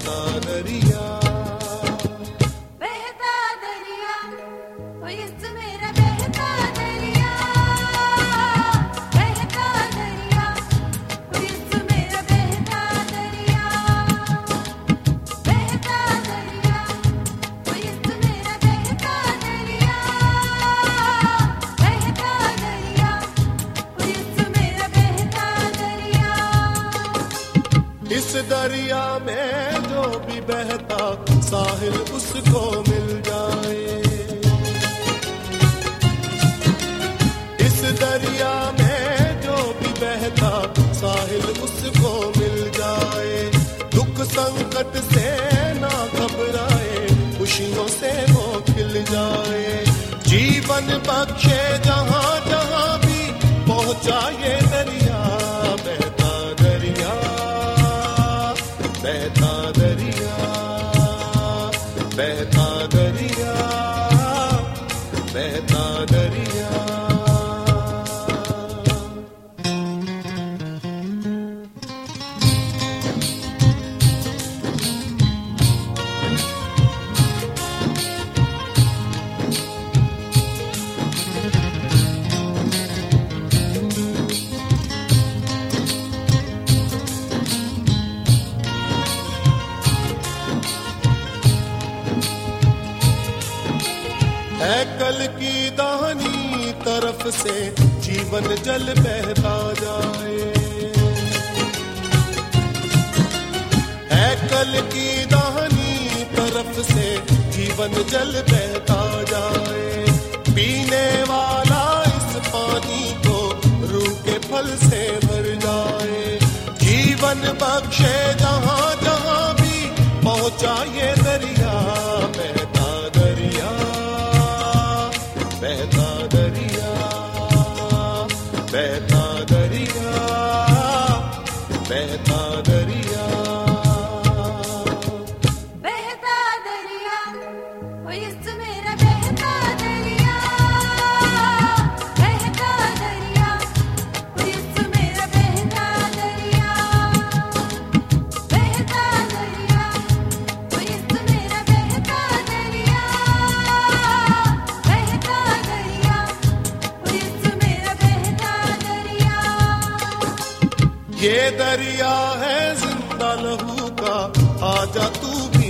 बहता दरिया। बहता दरिया ओ मेरा बहता दरिया। बहता दरिया ओ यीशु मेरा बहता दरिया। बहता दरिया ओ मेरा बहता दरिया। बहता दरिया ओ मेरा बहता दरिया। इस दरिया में साहिल उसको मिल जाए। इस दरिया में जो भी बहता, साहिल उसको मिल जाए। दुख संकट से ना घबराए, खुशियों से वो खिल जाए। जीवन बख्शे जहाँ जहाँ भी पहुँचाए दरिया। से जीवन जल बहता जाए। है कल की दानी तरफ़ से जीवन जल बहता जाए। पीने वाला इस पानी को रूह के फल से भर जाए। जीवन बख्शे जहाँ जहाँ भी दरिया लहू का आजा तू भी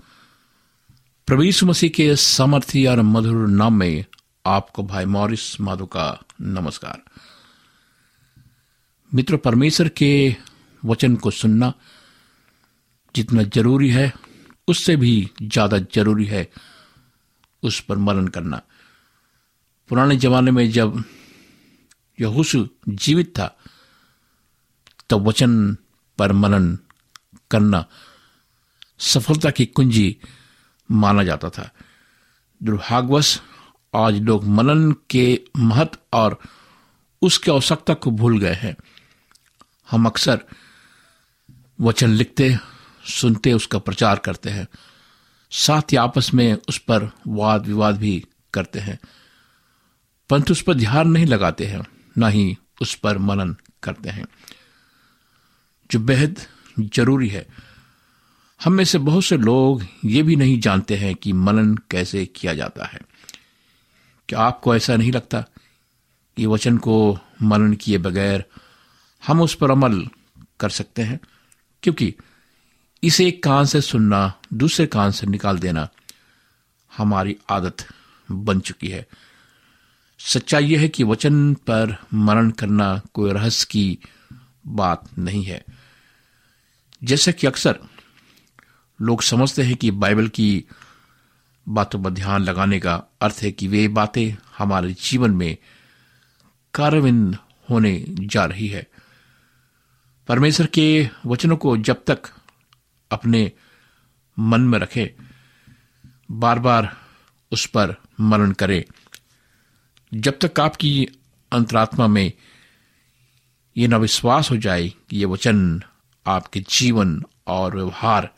यीशु मसीह के सामर्थी और मधुर नाम में आपको भाई मॉरिस माधो का नमस्कार। मित्रों, परमेश्वर के वचन को सुनना जितना ज़रूरी है, उससे भी ज़्यादा ज़रूरी है उस पर मनन करना। पुराने जमाने में जब यहोशू जीवित था तो वचन पर मनन करना, सफलता की कुंजी माना जाता था। दुर्भाग्यवश, आज लोग मनन के महत्व और उसकी आवश्यकता को भूल गए हैं। हम अक्सर वचन लिखते, सुनते, उसका प्रचार करते हैं। साथ ही आपस में उस पर वाद विवाद भी करते हैं। परंतु उस पर ध्यान नहीं लगाते हैं, न ही उस पर मनन करते हैं। जो बेहद ज़रूरी है हम में से बहुत से लोग ये भी नहीं जानते हैं कि मनन कैसे किया जाता है। क्या आपको ऐसा नहीं लगता कि वचन को मनन किए बगैर हम उस पर अमल कर सकते हैं? क्योंकि इसे एक कान से सुनना, दूसरे कान से निकाल देना हमारी आदत बन चुकी है। सच्चाई यह है कि वचन पर मनन करना कोई रहस्य की बात नहीं है। जैसे कि अक्सर लोग समझते हैं कि बाइबल की बातों पर ध्यान लगाने का अर्थ है कि वे बातें हमारे जीवन में कार्यान्वित होने जा रही है। परमेश्वर के वचनों को जब तक अपने मन में रखें बार बार उस पर मनन करें। जब तक आपकी अंतरात्मा में यह न विश्वास हो जाए कि ये वचन आपके जीवन और व्यवहार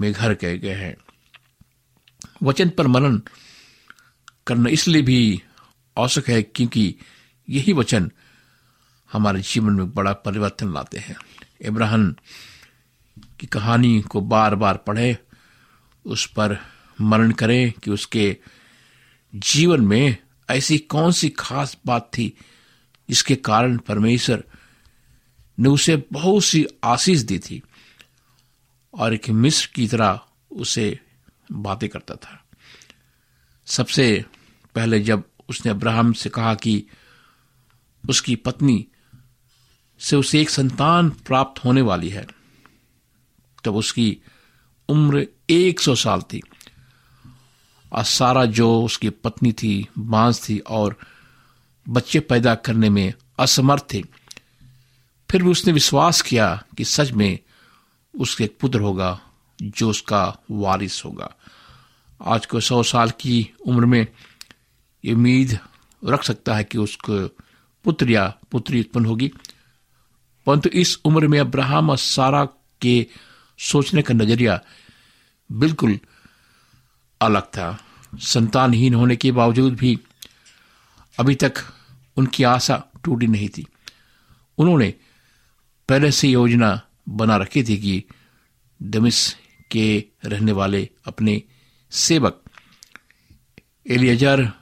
में घर गए गए हैं। वचन पर मनन करना इसलिए भी आवश्यक है क्योंकि यही वचन हमारे जीवन में बड़ा परिवर्तन लाते हैं। इब्राहिम की कहानी को बार बार पढ़े, उस पर मनन करें कि उसके जीवन में ऐसी कौन सी खास बात थी जिसके कारण परमेश्वर ने उसे बहुत सी आशीष दी थी। और एक मिस्र की तरह उसे बातें करता था। सबसे पहले जब उसने अब्राहम से कहा कि उसकी पत्नी से उसे एक संतान प्राप्त होने वाली है, तब उसकी उम्र एक सौ साल थी और सारा जो उसकी पत्नी थी, बाँस थी और बच्चे पैदा करने में असमर्थ थे। फिर भी उसने विश्वास किया कि सच में उसके एक पुत्र होगा, जो उसका वारिस होगा। आज को सौ साल की उम्र में ये उम्मीद रख सकता है कि उसको पुत्र या पुत्री उत्पन्न होगी। परंतु इस उम्र में अब्राहम और सारा के सोचने का नज़रिया बिल्कुल अलग था। संतानहीन होने के बावजूद भी अभी तक उनकी आशा टूटी नहीं थी। उन्होंने पहले से योजना बना रखी थी कि दमिश के रहने वाले अपने सेवक एलियजर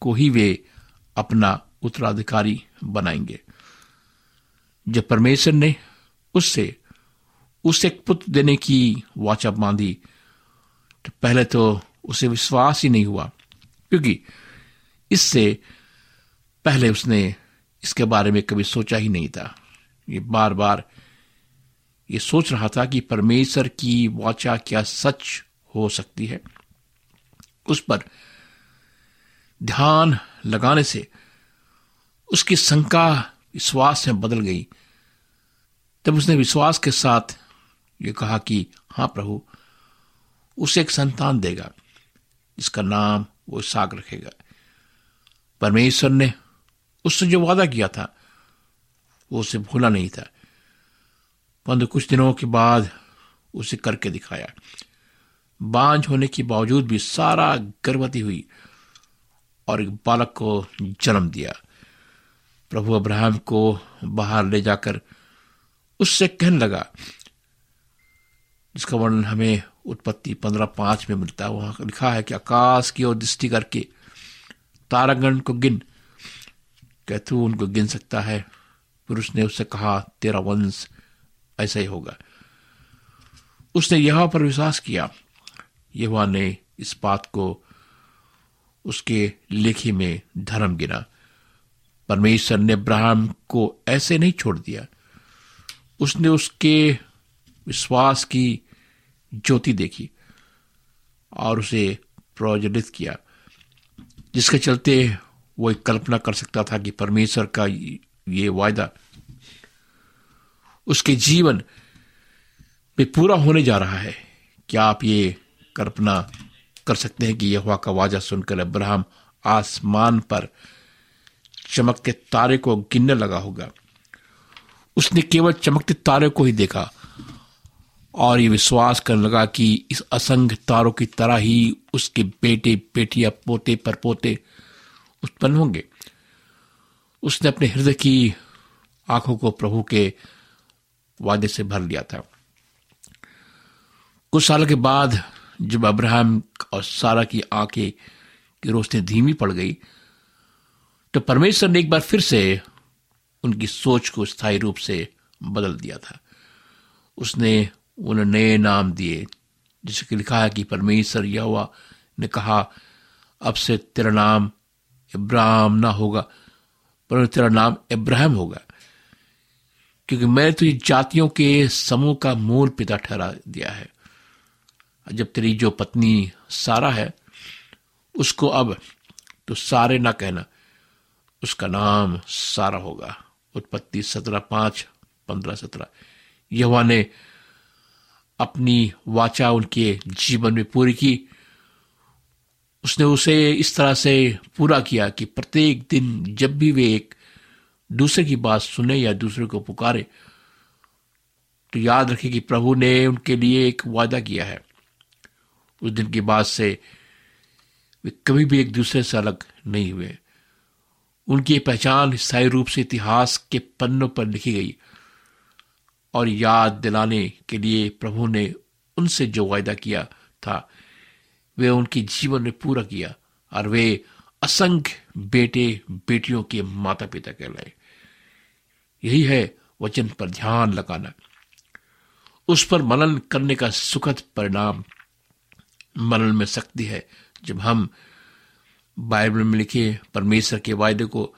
को ही वे अपना उत्तराधिकारी बनाएँगे। जब परमेश्वर ने उससे, उसे एक पुत्र देने की वाचा बांधी तो पहले तो उसे विश्वास ही नहीं हुआ, क्योंकि इससे पहले उसने इसके बारे में कभी सोचा ही नहीं था। ये बार बार ये सोच रहा था कि परमेश्वर की वाचा क्या सच हो सकती है। उस पर ध्यान लगाने से उसकी शंका, विश्वास में बदल गई। तब उसने विश्वास के साथ ये कहा कि, हाँ प्रभु, उसे एक संतान देगा, जिसका नाम वो साग रखेगा। परमेश्वर ने उससे जो वादा किया था, वो उसे भूला नहीं था। परंतु कुछ दिनों के बाद उसे करके दिखाया। बांझ होने के बावजूद भी सारा गर्भवती हुई और एक बालक को जन्म दिया। प्रभु अब्राहम को बाहर ले जाकर उससे कहने लगा, जिसका वर्णन हमें उत्पत्ति पंद्रह पाँच में मिलता है, वहाँ लिखा है कि आकाश की ओर दृष्टि करके तारागण को गिन। क्या तू उनको गिन सकता है? पुरुष ने उससे कहा, तेरा वंश ऐसा ही होगा। उसने यह पर विश्वास किया। यह ने इस बात को उसके लेखे में धर्म गिना। परमेश्वर ने अब्राहम को ऐसे नहीं छोड़ दिया। उसने उसके विश्वास की ज्योति देखी और उसे प्रज्वलित किया, जिसके चलते वो एक कल्पना कर सकता था कि परमेश्वर का ये वायदा उसके जीवन में पूरा होने जा रहा है। क्या आप ये कल्पना कर सकते हैं कि यह का वाजा सुनकर अब्राहम आसमान पर चमकते तारे को गिनने लगा होगा? उसने केवल चमकते तारे को ही देखा और ये विश्वास करने लगा कि इस असंख्य तारों की तरह ही उसके बेटे, बेटियाँ पोते पर पोते उत्पन्न होंगे। उसने अपने हृदय की आँखों को प्रभु के वादे से भर लिया था। कुछ साल के बाद जब अब्राहम और सारा की आँखें की रोशनी धीमी पड़ गई तो परमेश्वर ने एक बार फिर से उनकी सोच को स्थायी रूप से बदल दिया था। उसने उन्हें नए नाम दिए, जिसे लिखा है कि परमेश्वर यहोवा ने कहा, अब से तेरा नाम इब्राहम ना होगा पर तेरा नाम इब्राहिम होगा। क्योंकि मैं तुझे जातियों के समूह का मूल पिता ठहरा दिया है। जब तेरी जो पत्नी सारा है, उसको अब तो सारे ना कहना, उसका नाम सारा होगा। उत्पत्ति सत्रह पाँच, पंद्रह सत्रह। यवा ने अपनी वाचा उनके जीवन में पूरी की। उसने उसे इस तरह से पूरा किया कि प्रत्येक दिन जब भी वे एक दूसरे की बात सुने या दूसरे को पुकारे तो याद रखे कि प्रभु ने उनके लिए एक वादा किया है। उस दिन के बाद से वे कभी भी एक दूसरे से अलग नहीं हुए। उनकी पहचान स्थायी रूप से इतिहास के पन्नों पर लिखी गई और याद दिलाने के लिए प्रभु ने उनसे जो वायदा किया था, वे उनके जीवन में पूरा किया और वे असंख्य बेटे बेटियों के माता पिता कहलाए। यही है वचन पर ध्यान लगाना। उस पर मनन करने का सुखद परिणाम मनन में शक्ति है। जब हम बाइबल में लिखे परमेश्वर के वायदे को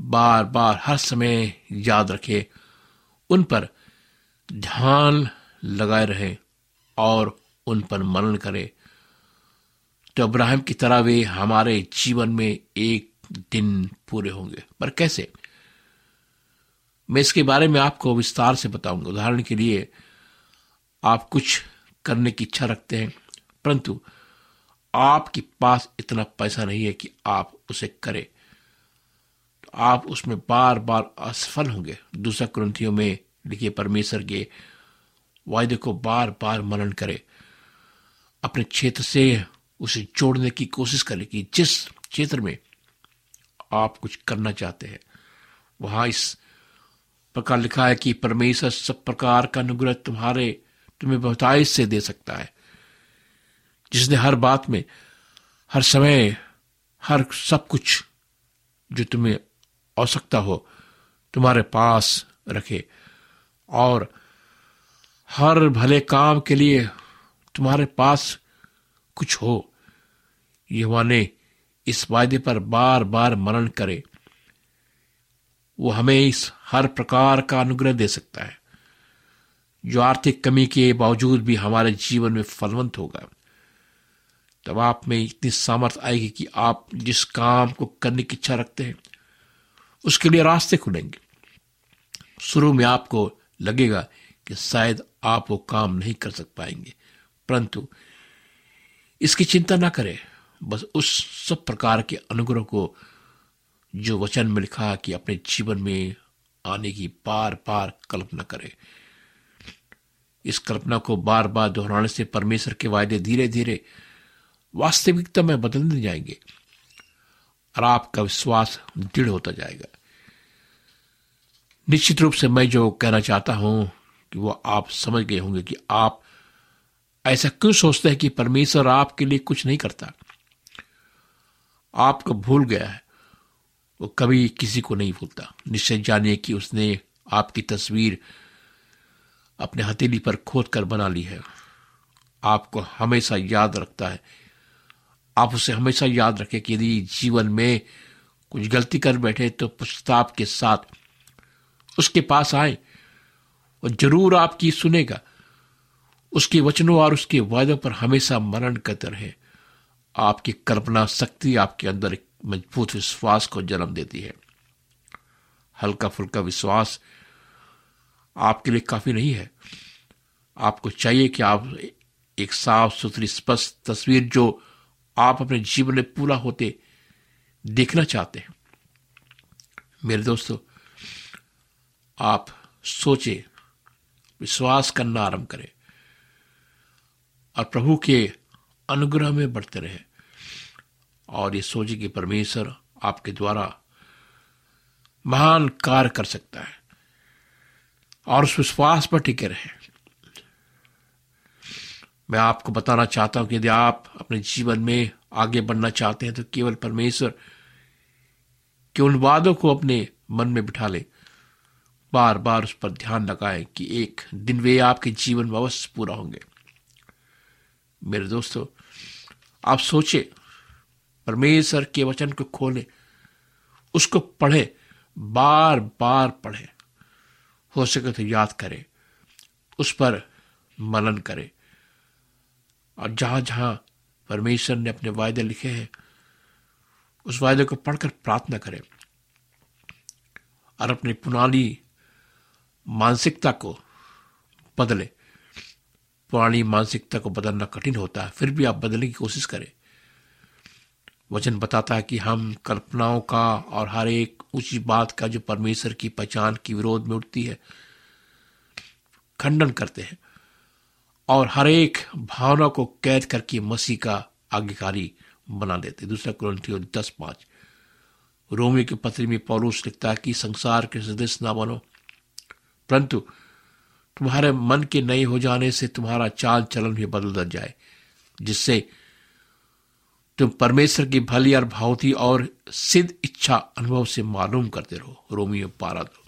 बार बार हर समय याद रखे, उन पर ध्यान लगाए रहे और उन पर मनन करे तो अब्राहम की तरह वे हमारे जीवन में एक दिन पूरे होंगे। पर कैसे? मैं इसके बारे में आपको विस्तार से बताऊँगा। उदाहरण के लिए, आप कुछ करने की इच्छा रखते हैं, परंतु आपके पास इतना पैसा नहीं है कि आप उसे करें। तो आप उसमें बार बार असफल होंगे। दूसरा क्रंथियों में लिखिए, परमेश्वर के वायदे को बार बार मनन करें। अपने क्षेत्र से उसे जोड़ने की कोशिश करें कि जिस क्षेत्र में आप कुछ करना चाहते हैं, वहाँ इस प्रकार लिखा है कि परमेश्वर सब प्रकार का अनुग्रह तुम्हारे, तुम्हें बहुतायत से दे सकता है। जिसने हर बात में, हर समय, हर सब कुछ जो तुम्हें आवश्यकता हो, तुम्हारे पास रखे। और हर भले काम के लिए तुम्हारे पास कुछ हो यह ने इस वायदे पर बार बार मनन करे। वो हमें इस हर प्रकार का अनुग्रह दे सकता है। जो आर्थिक कमी के बावजूद भी हमारे जीवन में फलवंत होगा तब आप में इतनी सामर्थ आएगी कि आप जिस काम को करने की इच्छा रखते हैं, उसके लिए रास्ते खुलेंगे। शुरू में आपको लगेगा कि शायद आप वो काम नहीं कर सक पाएँगे, परंतु इसकी चिंता ना करें। बस उस सब प्रकार के अनुग्रह को जो वचन में लिखा कि अपने जीवन में आने की बार बार कल्पना करें। इस कल्पना को बार बार दोहराने से परमेश्वर के वायदे धीरे धीरे वास्तविकता में बदलने जाएँगे और आपका विश्वास दृढ़ होता जाएगा। निश्चित रूप से मैं जो कहना चाहता हूँ कि वो आप समझ गए होंगे कि आप ऐसा क्यों सोचते हैं कि परमेश्वर आपके लिए कुछ नहीं करता। आपको भूल गया है। वो कभी किसी को नहीं भूलता। निश्चय जानिए कि उसने आपकी तस्वीर अपने हथेली पर खोद कर बना ली है। आपको हमेशा याद रखता है। आप उसे हमेशा याद रखें कि यदि जीवन में कुछ गलती कर बैठे तो पश्चाताप के साथ उसके पास आए और ज़रूर आपकी सुनेगा। उसके वचनों और उसके वायदों पर हमेशा मरण करते रहे। आपकी कल्पना शक्ति आपके अंदर मज़बूत विश्वास को जन्म देती है। हल्का फुल्का विश्वास आपके लिए काफ़ी नहीं है। आपको चाहिए कि आप एक साफ़ सुथरी स्पष्ट तस्वीर जो आप अपने जीवन में पूरा होते, देखना चाहते हैं। मेरे दोस्तों, आप सोचे, विश्वास करना आरंभ करें और प्रभु के अनुग्रह में बढ़ते रहे। और ये सोचे कि परमेश्वर आपके द्वारा महान कार्य कर सकता है और उस विश्वास पर टिके रहे। मैं आपको बताना चाहता हूँ कि यदि आप अपने जीवन में आगे बढ़ना चाहते हैं तो केवल परमेश्वर के उन वादों को अपने मन में बिठा ले। बार बार उस पर ध्यान लगाएँ कि एक दिन वे आपके जीवन में अवश्य पूरा होंगे। मेरे दोस्तों, आप सोचे परमेश्वर के वचन को खोले, उसको पढ़े, बार बार पढ़े। हो सके तो याद करें, उस पर मनन करें। और जहाँ जहाँ परमेश्वर ने अपने वायदे लिखे हैं, उस वायदे को पढ़कर प्रार्थना करें और अपनी पुरानी मानसिकता को बदले। पुरानी मानसिकता को बदलना कठिन होता है, फिर भी आप बदलने की कोशिश करें। वचन बताता है कि हम कल्पनाओं का और हर एक ऊँची बात का जो परमेश्वर की पहचान की विरोध में उठती है, खंडन करते हैं। और हर एक भावना को कैद करके मसीह का आज्ञाकारी बना देते दूसरा क्रंथियो दस पाँच। रोमियो के पत्री में पौलुस लिखता है कि संसार के सदस्य ना बनो। परंतु तुम्हारे मन के नए हो जाने से तुम्हारा चाल चलन भी बदल जाए, जिससे तुम परमेश्वर की भली और भावती और सिद्ध इच्छा अनुभव से मालूम करते रहो, रोमियो पारा दो।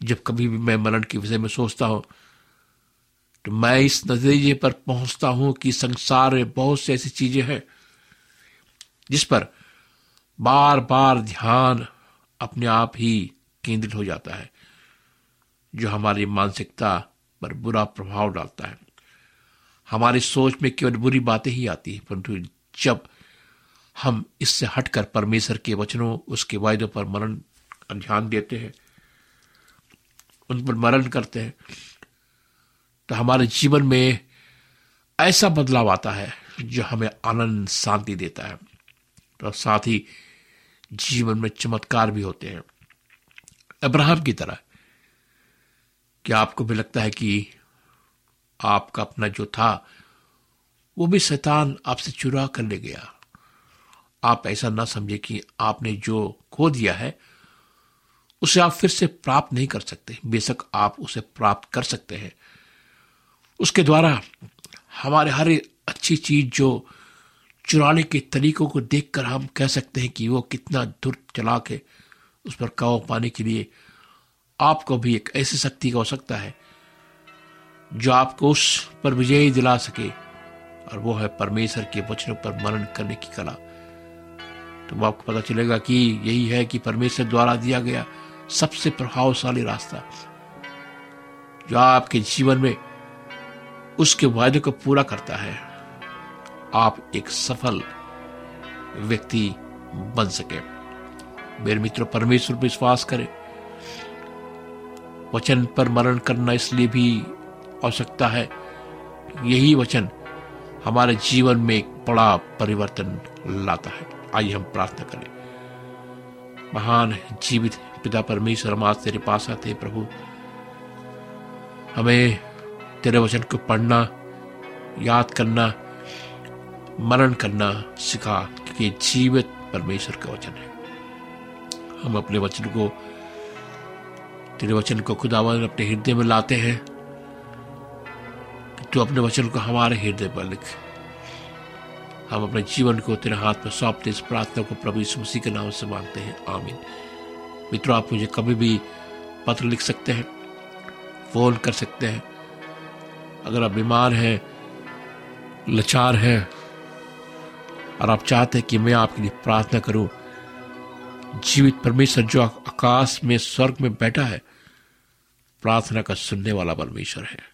जब कभी भी मैं मरण के विषय में सोचता हूँ तो मैं इस नतीजे पर पहुँचता हूँ कि संसार में बहुत सी ऐसी चीज़ें हैं, जिस पर बार बार ध्यान अपने आप ही केंद्रित हो जाता है, जो हमारी मानसिकता पर बुरा प्रभाव डालता है। हमारी सोच में केवल बुरी बातें ही आती हैं, परंतु जब हम इससे हटकर परमेश्वर के वचनों, उसके वायदों पर मरण ध्यान देते हैं, उन पर मरण करते हैं तो हमारे जीवन में ऐसा बदलाव आता है जो हमें आनंद, शांति देता है। तो साथ ही जीवन में चमत्कार भी होते हैं। अब्राहम की तरह, क्या आपको भी लगता है कि आपका अपना जो था, वो भी शैतान आपसे चुरा कर ले गया। आप ऐसा ना समझे कि आपने जो खो दिया है, उसे आप फिर से प्राप्त नहीं कर सकते। बेशक आप उसे प्राप्त कर सकते हैं। उसके द्वारा हमारे हर अच्छी चीज़ जो चुराने के तरीकों को देखकर हम कह सकते हैं कि वो कितना दुर चलाक है उस पर काबू पाने के लिए आपको भी एक ऐसी शक्ति का हो सकता है जो आपको उस पर विजयी दिला सके, और वो है परमेश्वर के वचनों पर मनन करने की कला। तो आपको पता चलेगा कि यही है कि परमेश्वर द्वारा दिया गया सबसे प्रभावशाली रास्ता, जो आपके जीवन में उसके वायदे को पूरा करता है। आप एक सफल व्यक्ति बन सके। मेरे मित्रों, परमेश्वर पर विश्वास करें। वचन पर मरण करना इसलिए भी आवश्यकता है। यही वचन हमारे जीवन में एक बड़ा परिवर्तन लाता है। आइए हम प्रार्थना करें। महान जीवित पिता परमेश्वर, हम आज तेरे पास आते हैं प्रभु। हमें तेरे वचन को पढ़ना, याद करना मरण करना सिखा, क्योंकि जीवित परमेश्वर का वचन है। हम अपने वचन को, तेरे वचन को खुदावन अपने हृदय में लाते हैं। तू अपने वचन को हमारे हृदय पर लिख। हम अपने जीवन को तेरे हाथ में सौंपते, इस प्रार्थना को प्रभु यीशु मसीह के नाम से मांगते हैं। आमीन। मित्रों, आप मुझे कभी भी पत्र लिख सकते हैं, फ़ोन कर सकते हैं। अगर आप बीमार हैं, लाचार हैं, और आप चाहते हैं कि मैं आपके लिए प्रार्थना करूँ, जीवित परमेश्वर जो आकाश में, स्वर्ग में बैठा है, प्रार्थना का सुनने वाला परमेश्वर है।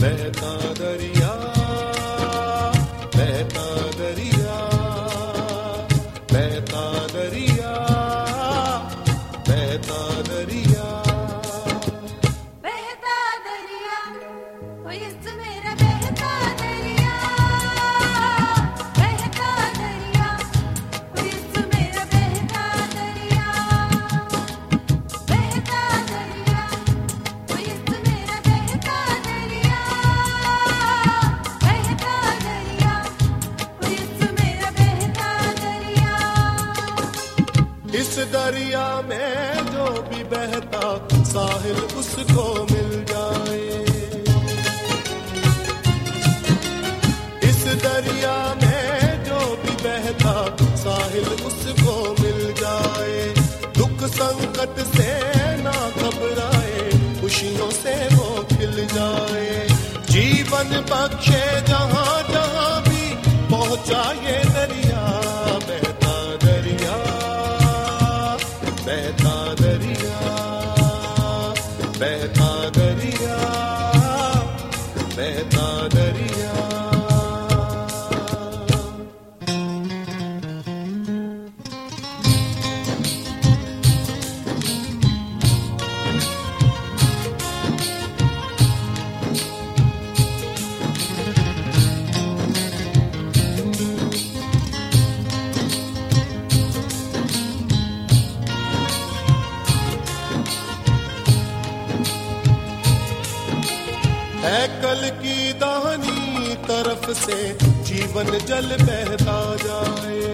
बहता दरिया संकट से ना घबराए खुशियों से वो खिल जाए। जीवन बख्शे जहाँ जल बहता जाए।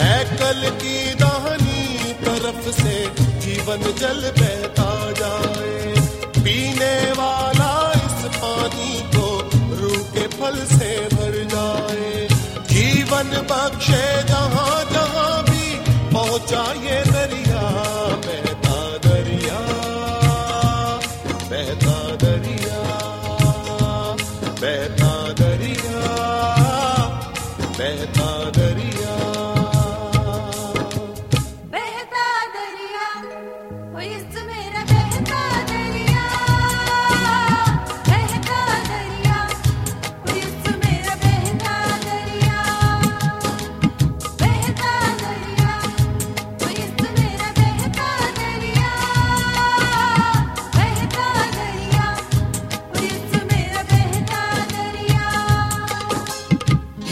है कल की दाहनी तरफ़ से जीवन जल बहता जाए। पीने वाला इस पानी को रूह के फल से भर जाए। जीवन बख्शे जहाँ जहाँ भी पहुँचा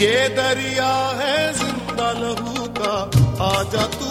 ये दरिया है ज़िंदा लहू का आजा तू